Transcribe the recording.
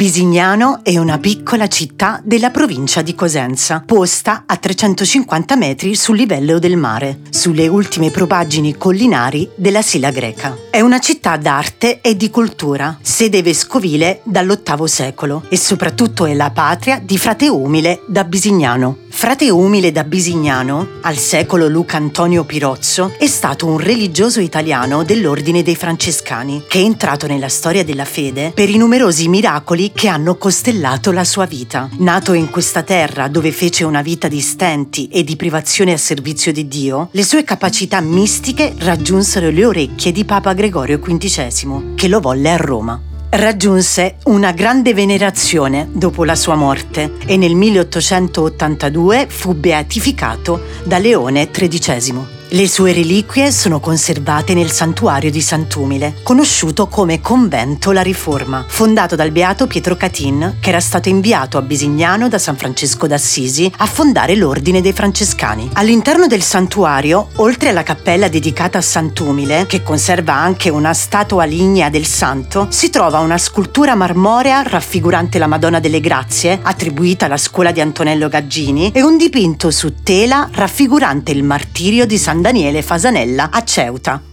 Bisignano è una piccola città della provincia di Cosenza, posta a 350 metri sul livello del mare, sulle ultime propaggini collinari della Sila greca. È una città d'arte e di cultura, sede vescovile dall'VIII secolo e soprattutto è la patria di Frate Umile da Bisignano. Frate Umile da Bisignano, al secolo Luca Antonio Pirozzo, è stato un religioso italiano dell'ordine dei Francescani, che è entrato nella storia della fede per i numerosi miracoli che hanno costellato la sua vita. Nato in questa terra dove fece una vita di stenti e di privazione a servizio di Dio, le sue capacità mistiche raggiunsero le orecchie di Papa Gregorio XV, che lo volle a Roma. Raggiunse una grande venerazione dopo la sua morte e nel 1882 fu beatificato da Leone XIII. Le sue reliquie sono conservate nel santuario di Sant'Umile, conosciuto come Convento La Riforma, fondato dal beato Pietro Catin, che era stato inviato a Bisignano da San Francesco d'Assisi a fondare l'ordine dei Francescani. All'interno del santuario, oltre alla cappella dedicata a Sant'Umile, che conserva anche una statua lignea del santo, si trova una scultura marmorea raffigurante la Madonna delle Grazie, attribuita alla scuola di Antonello Gaggini, e un dipinto su tela raffigurante il martirio di San Daniele Fasanella a Ceuta.